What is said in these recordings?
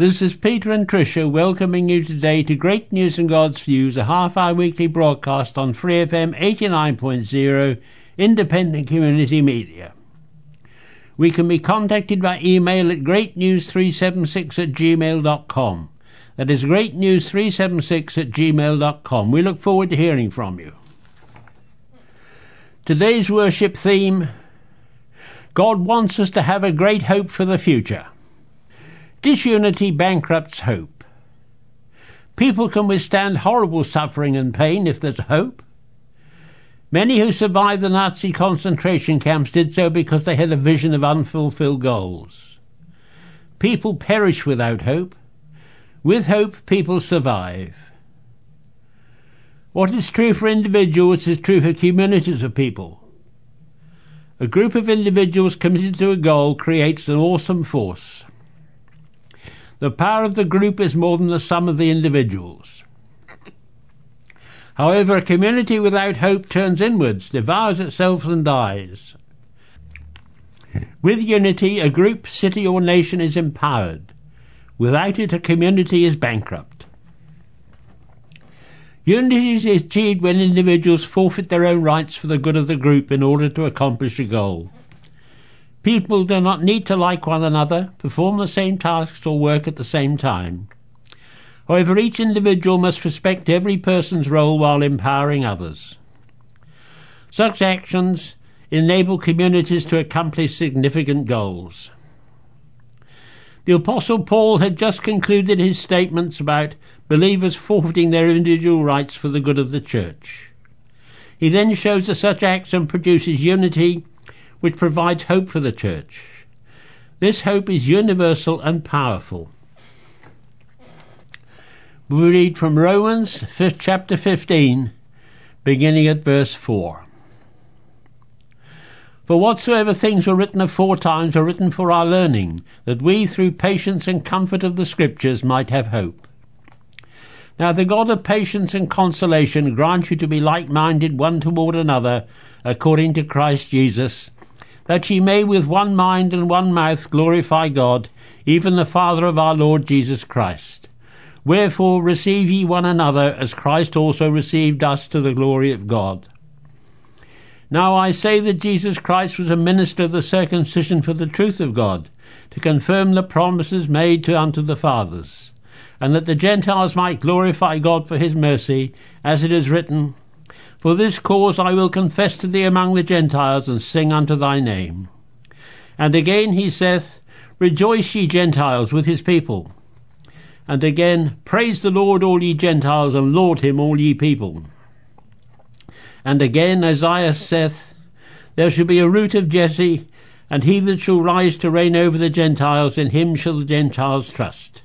This is Peter and Tricia welcoming you today to Great News and God's Views, a half hour weekly broadcast on Free FM 89.0, independent community media. We can be contacted by email at greatnews376 at gmail.com. That is greatnews376 at gmail.com. We look forward to hearing from you. Today's worship theme God wants us to have a great hope for the future. Disunity bankrupts hope. People can withstand horrible suffering and pain if there's hope. Many who survived the Nazi concentration camps did so because they had a vision of unfulfilled goals. People perish without hope. With hope, people survive. What is true for individuals is true for communities of people. A group of individuals committed to a goal creates an awesome force. The power of the group is more than the sum of the individuals. However, a community without hope turns inwards, devours itself, and dies. With unity, a group, city, or nation is empowered. Without it, a community is bankrupt. Unity is achieved when individuals forfeit their own rights for the good of the group in order to accomplish a goal. People do not need to like one another, perform the same tasks, or work at the same time. However, each individual must respect every person's role while empowering others. Such actions enable communities to accomplish significant goals. The Apostle Paul had just concluded his statements about believers forfeiting their individual rights for the good of the church. He then shows that such action produces unity which provides hope for the church. This hope is universal and powerful. We read from Romans chapter 15, beginning at verse 4. For whatsoever things were written aforetimes are written for our learning, that we through patience and comfort of the Scriptures might have hope. Now the God of patience and consolation grant you to be like minded one toward another, according to Christ Jesus that ye may with one mind and one mouth glorify God, even the Father of our Lord Jesus Christ. Wherefore receive ye one another, as Christ also received us to the glory of God. Now I say that Jesus Christ was a minister of the circumcision for the truth of God, to confirm the promises made to unto the fathers, and that the Gentiles might glorify God for his mercy, as it is written, for this cause I will confess to thee among the Gentiles, and sing unto thy name. And again he saith, Rejoice, ye Gentiles, with his people. And again, Praise the Lord, all ye Gentiles, and laud him, all ye people. And again, Isaiah saith, There shall be a root of Jesse, and he that shall rise to reign over the Gentiles, in him shall the Gentiles trust.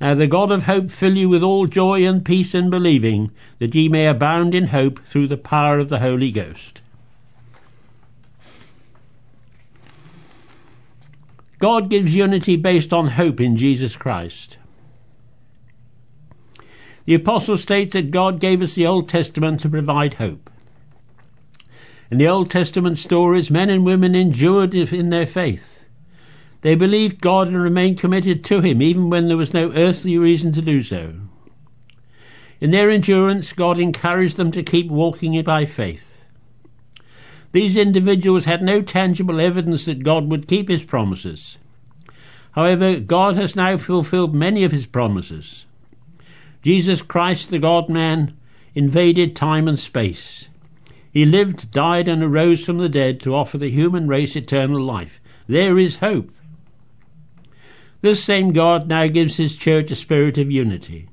Now the God of hope fill you with all joy and peace in believing, that ye may abound in hope through the power of the Holy Ghost. God gives unity based on hope in Jesus Christ. The Apostle states that God gave us the Old Testament to provide hope. In the Old Testament stories, men and women endured in their faith. They believed God and remained committed to Him even when there was no earthly reason to do so. In their endurance, God encouraged them to keep walking by faith. These individuals had no tangible evidence that God would keep His promises. However, God has now fulfilled many of His promises. Jesus Christ, the God man, invaded time and space. He lived, died, and arose from the dead to offer the human race eternal life. There is hope. This same God now gives his church a spirit of unity.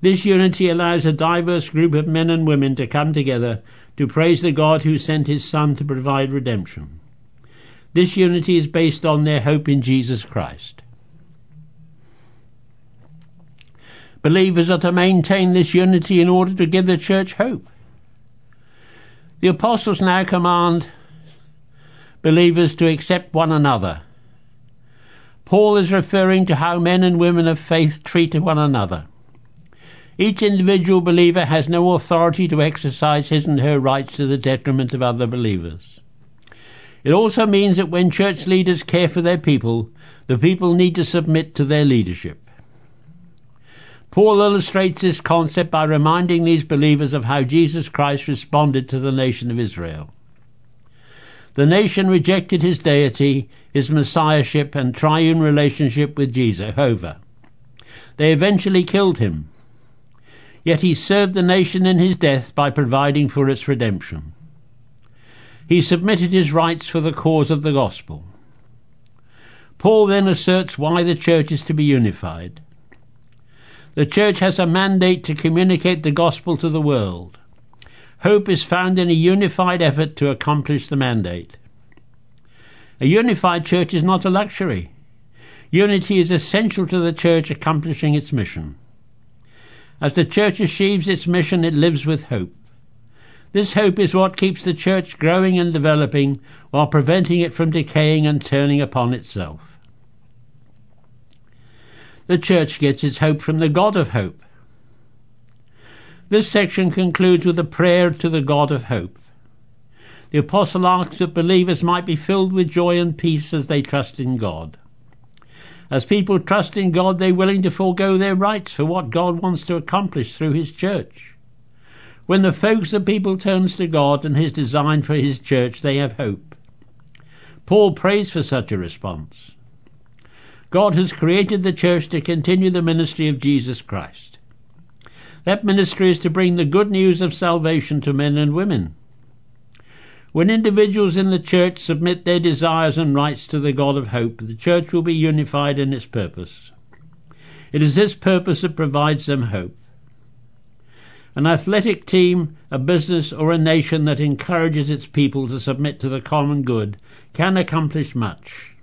This unity allows a diverse group of men and women to come together to praise the God who sent his Son to provide redemption. This unity is based on their hope in Jesus Christ. Believers are to maintain this unity in order to give the church hope. The apostles now command believers to accept one another. Paul is referring to how men and women of faith treat one another. Each individual believer has no authority to exercise his and her rights to the detriment of other believers. It also means that when church leaders care for their people, the people need to submit to their leadership. Paul illustrates this concept by reminding these believers of how Jesus Christ responded to the nation of Israel. The nation rejected his deity, his messiahship, and triune relationship with Jehovah. They eventually killed him. Yet he served the nation in his death by providing for its redemption. He submitted his rights for the cause of the gospel. Paul then asserts why the church is to be unified. The church has a mandate to communicate the gospel to the world. Hope is found in a unified effort to accomplish the mandate. A unified church is not a luxury. Unity is essential to the church accomplishing its mission. As the church achieves its mission, it lives with hope. This hope is what keeps the church growing and developing while preventing it from decaying and turning upon itself the church gets its hope from the God of hope. This section concludes with a prayer to the God of hope. The apostle asks that believers might be filled with joy and peace as they trust in God. As people trust in God, they're willing to forego their rights for what God wants to accomplish through His church. When the focus of people turns to God and His design for His church, they have hope. Paul prays for such a response. God has created the church to continue the ministry of Jesus Christ. That ministry is to bring the good news of salvation to men and women. When individuals in the church submit their desires and rights to the God of hope, the church will be unified in its purpose. It is this purpose that provides them hope. An athletic team, a business, or a nation that encourages its people to submit to the common good can accomplish much.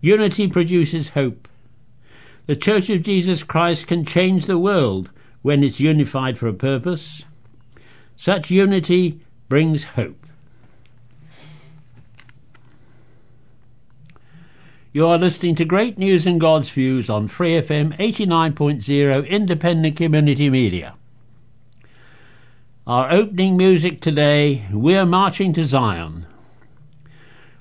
Unity produces hope. The Church of Jesus Christ can change the world when it's unified for a purpose. Such unity brings hope. You are listening to Great News and God's Views on Free FM 89.0 Independent Community Media. Our opening music today, We're Marching to Zion.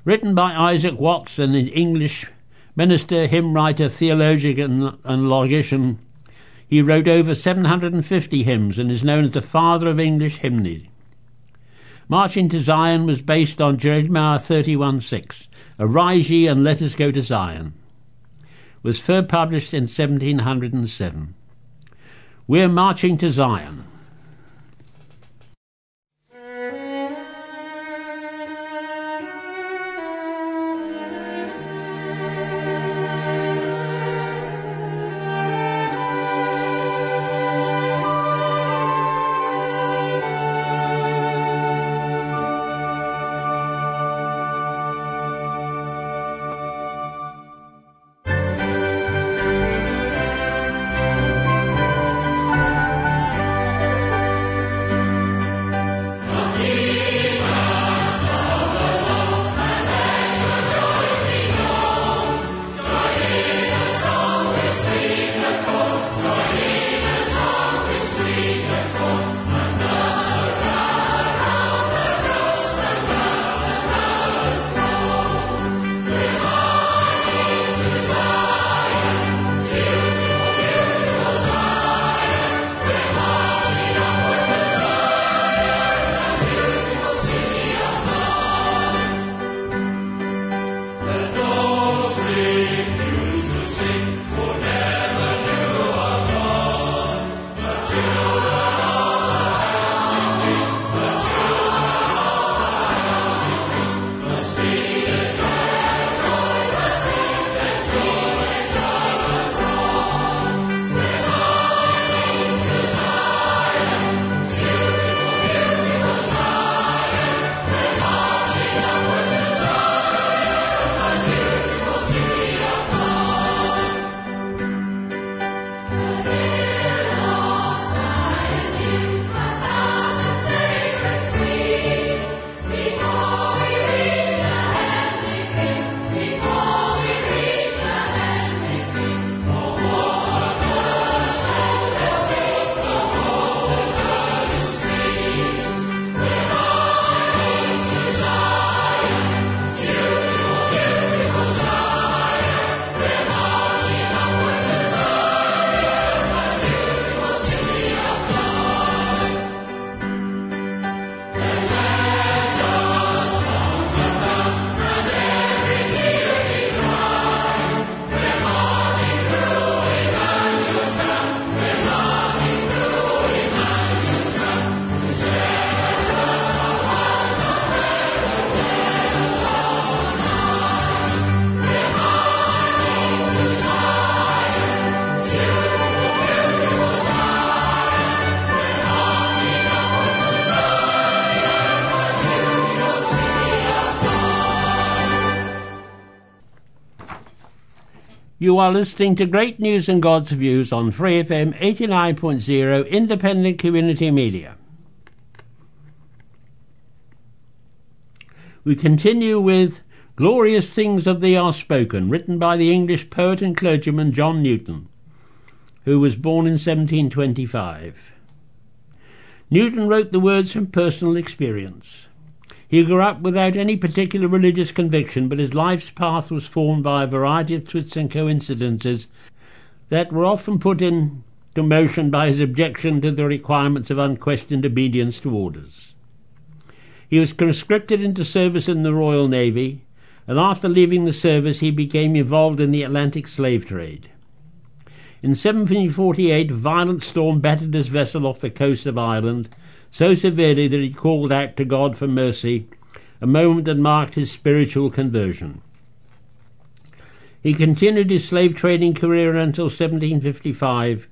Written by Isaac Watts, an English minister, hymn writer, theologian, and logician. He wrote over 750 hymns and is known as the father of English hymnody. Marching to Zion was based on Jeremiah 31:6. Arise ye and let us go to Zion. Was first published in 1707. We're marching to Zion. You are listening to Great News and God's Views on Free FM 89.0 Independent Community Media. We continue with Glorious Things of Thee Are Spoken, written by the English poet and clergyman John Newton, who was born in 1725. Newton wrote the words from personal experience. He grew up without any particular religious conviction, but his life's path was formed by a variety of twists and coincidences that were often put into motion by his objection to the requirements of unquestioned obedience to orders. He was conscripted into service in the Royal Navy, and after leaving the service he became involved in the Atlantic slave trade. In 1748, a violent storm battered his vessel off the coast of Ireland so severely that he called out to God for mercy, a moment that marked his spiritual conversion. He continued his slave trading career until 1755,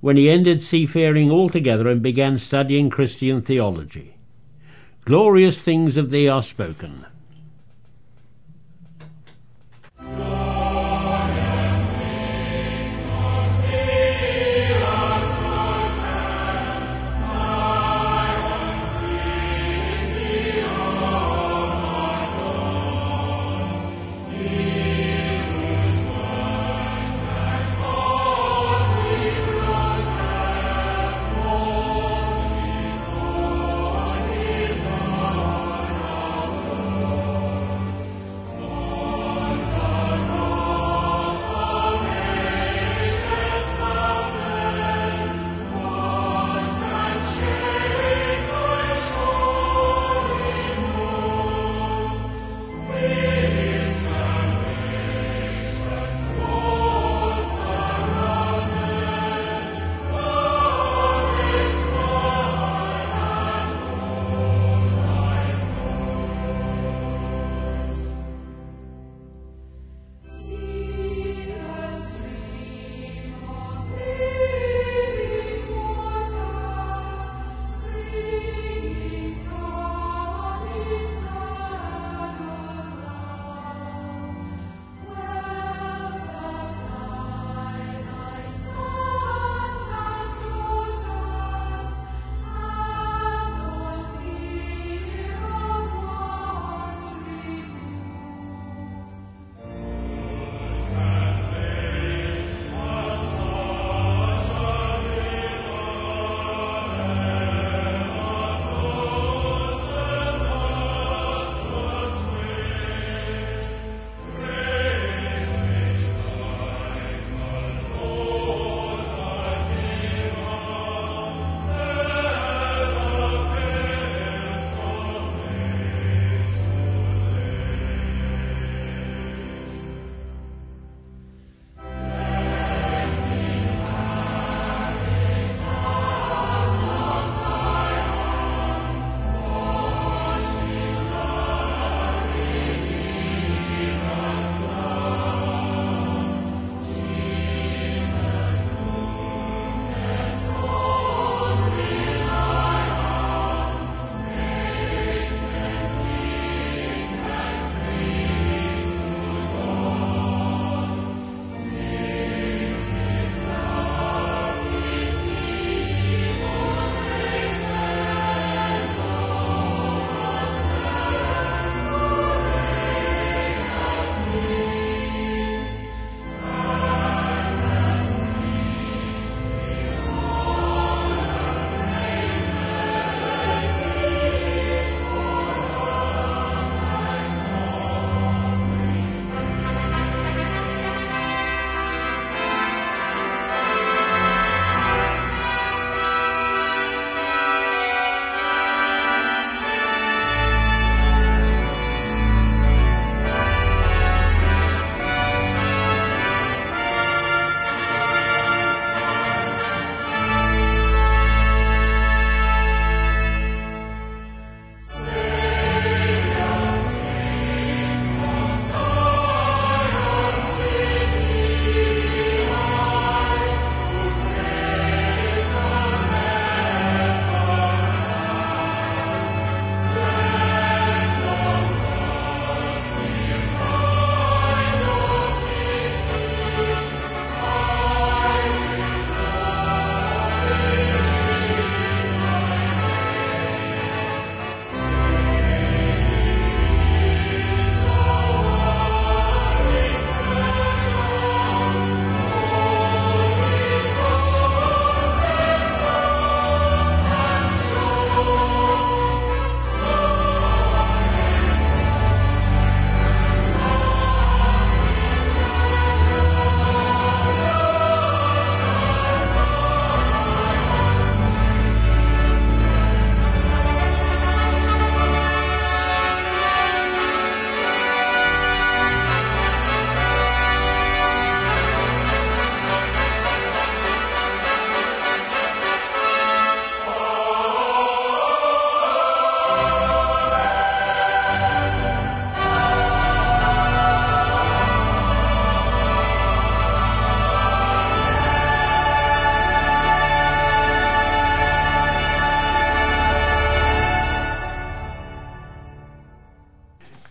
when he ended seafaring altogether and began studying Christian theology. Glorious things of thee are spoken.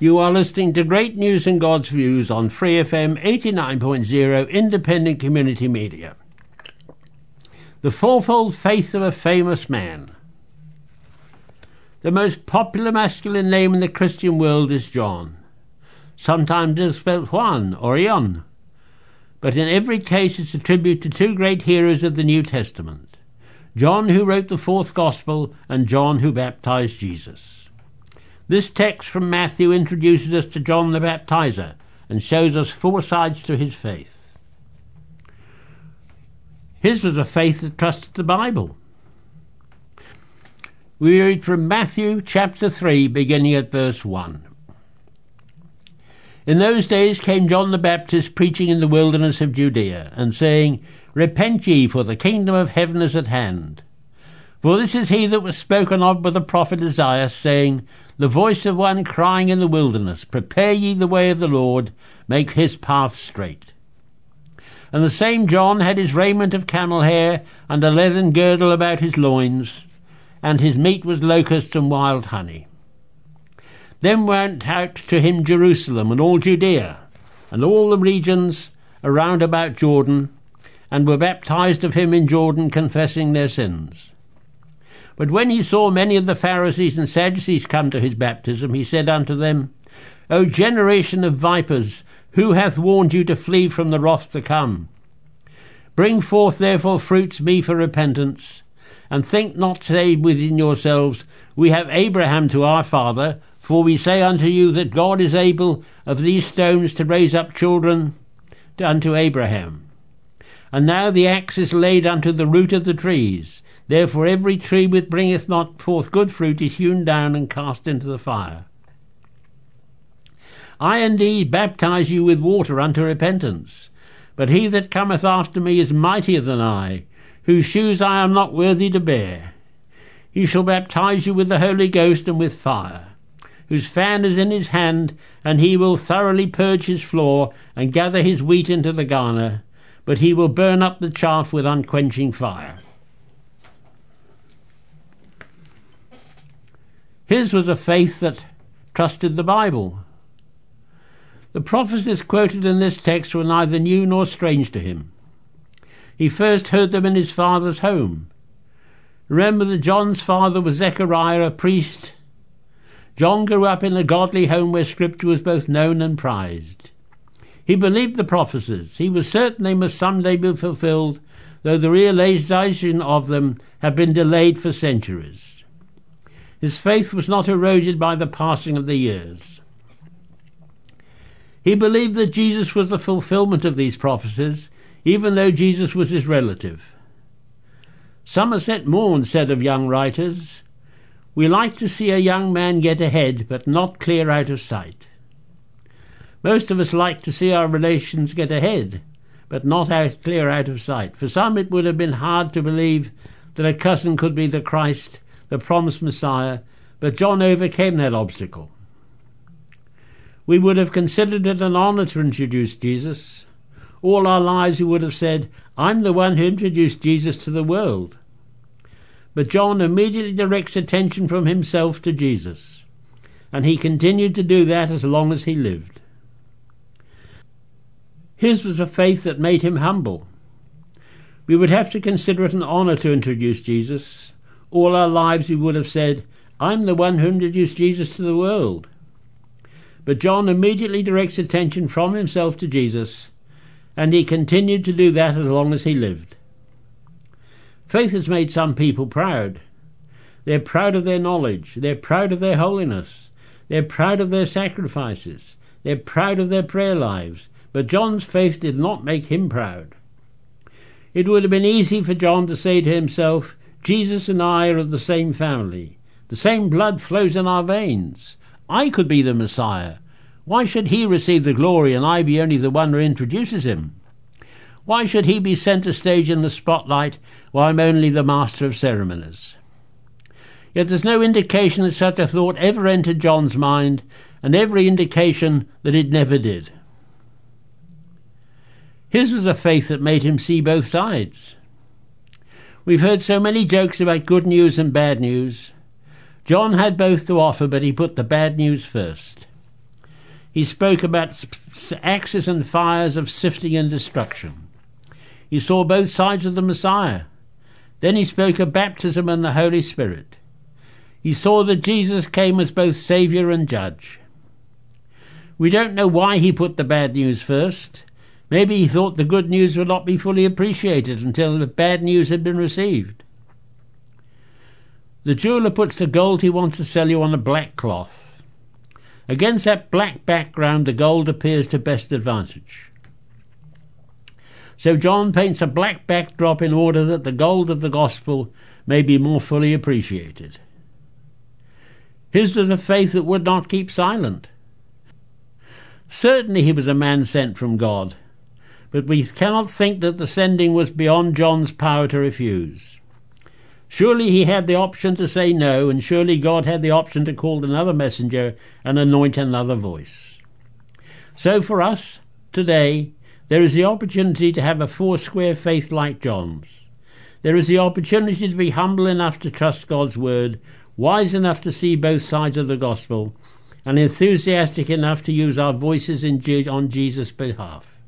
You are listening to Great News and God's Views on Free FM 89.0 Independent Community Media. The Fourfold Faith of a Famous Man. The most popular masculine name in the Christian world is John. Sometimes it's spelled Juan or Ion, but in every case it's a tribute to two great heroes of the New Testament John, who wrote the fourth Gospel, and John, who baptized Jesus. This text from Matthew introduces us to John the Baptizer and shows us four sides to his faith. His was a faith that trusted the Bible. We read from Matthew chapter 3, beginning at verse 1. In those days came John the Baptist preaching in the wilderness of Judea, and saying, Repent ye, for the kingdom of heaven is at hand. For this is he that was spoken of by the prophet Isaiah, saying, the voice of one crying in the wilderness, Prepare ye the way of the Lord, make his path straight. And the same John had his raiment of camel hair, and a leathern girdle about his loins, and his meat was locusts and wild honey. Then went out to him Jerusalem and all Judea, and all the regions around about Jordan, and were baptized of him in Jordan, confessing their sins. But when he saw many of the Pharisees and Sadducees come to his baptism, he said unto them, O generation of vipers, who hath warned you to flee from the wrath to come? Bring forth therefore fruits me for repentance, and think not say within yourselves, We have Abraham to our father, for we say unto you that God is able of these stones to raise up children unto Abraham. And now the axe is laid unto the root of the trees. Therefore every tree which bringeth not forth good fruit is hewn down and cast into the fire. I indeed baptize you with water unto repentance, but he that cometh after me is mightier than I, whose shoes I am not worthy to bear. He shall baptize you with the Holy Ghost and with fire, whose fan is in his hand, and he will thoroughly purge his floor and gather his wheat into the garner, but he will burn up the chaff with unquenching fire. His was a faith that trusted the Bible. The prophecies quoted in this text were neither new nor strange to him. He first heard them in his father's home. Remember that John's father was Zechariah, a priest. John grew up in a godly home where Scripture was both known and prized. He believed the prophecies. He was certain they must someday be fulfilled, though the realization of them had been delayed for centuries. His faith was not eroded by the passing of the years. He believed that Jesus was the fulfillment of these prophecies, even though Jesus was his relative. Somerset Maugham said of young writers, We like to see a young man get ahead, but not clear out of sight. Most of us like to see our relations get ahead, but not out, clear out of sight. For some, it would have been hard to believe that a cousin could be the Christ the promised Messiah, but John overcame that obstacle. We would have considered it an honor to introduce Jesus. All our lives we would have said, I'm the one who introduced Jesus to the world. But John immediately directs attention from himself to Jesus, and he continued to do that as long as he lived. His was a faith that made him humble. We would have to consider it an honor to introduce Jesus, all our lives we would have said, I'm the one who introduced Jesus to the world. But John immediately directs attention from himself to Jesus, and he continued to do that as long as he lived. Faith has made some people proud. They're proud of their knowledge, they're proud of their holiness, they're proud of their sacrifices, they're proud of their prayer lives. But John's faith did not make him proud. It would have been easy for John to say to himself, Jesus and I are of the same family. The same blood flows in our veins. I could be the Messiah. Why should he receive the glory and I be only the one who introduces him? Why should he be centre stage in the spotlight while I'm only the master of ceremonies? Yet there's no indication that such a thought ever entered John's mind, and every indication that it never did. His was a faith that made him see both sides. We've heard so many jokes about good news and bad news. John had both to offer, but he put the bad news first. he spoke about axes and fires of sifting and destruction. He saw both sides of the Messiah. Then he spoke of baptism and the Holy Spirit. He saw that Jesus came as both Saviour and Judge. We don't know why he put the bad news first. Maybe he thought the good news would not be fully appreciated until the bad news had been received. The jeweller puts the gold he wants to sell you on a black cloth. Against that black background, the gold appears to best advantage. So John paints a black backdrop in order that the gold of the gospel may be more fully appreciated. His was a faith that would not keep silent. Certainly he was a man sent from God, but we cannot think that the sending was beyond John's power to refuse. Surely he had the option to say no, and surely God had the option to call another messenger and anoint another voice. So for us, today, there is the opportunity to have a foursquare faith like John's. There is the opportunity to be humble enough to trust God's word, wise enough to see both sides of the gospel, and enthusiastic enough to use our voices on Jesus' behalf.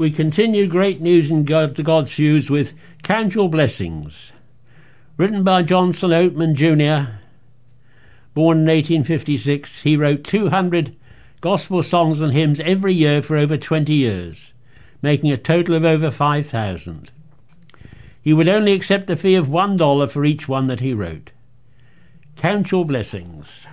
We continue great news in God, God's views with Count Your Blessings, written by Johnson Oatman Jr., born in 1856. He wrote 200 gospel songs and hymns every year for over 20 years, making a total of over 5,000. He would only accept a fee of $1 for each one that he wrote. Count your blessings.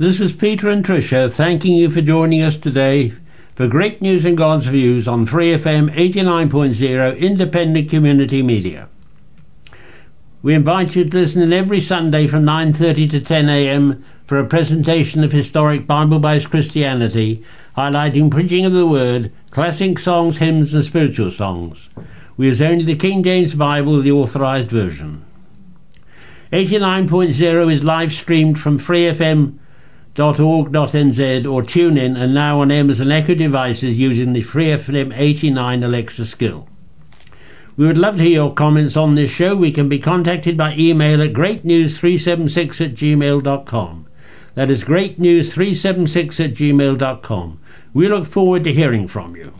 This is Peter and Tricia thanking you for joining us today for great news and God's views on Free FM 89.0 Independent Community Media. We invite you to listen in every Sunday from 9:30 to 10 a.m. for a presentation of historic Bible-based Christianity, highlighting preaching of the Word, classic songs, hymns, and spiritual songs. We use only the King James Bible, the authorized version. 89.0 is live streamed from Free FM .org.nz or tune in and now on Amazon Echo devices using the Free FM 89 Alexa skill. We would love to hear your comments on this show. We can be contacted by email at greatnews376 at gmail.com. That is greatnews376 at gmail.com. We look forward to hearing from you.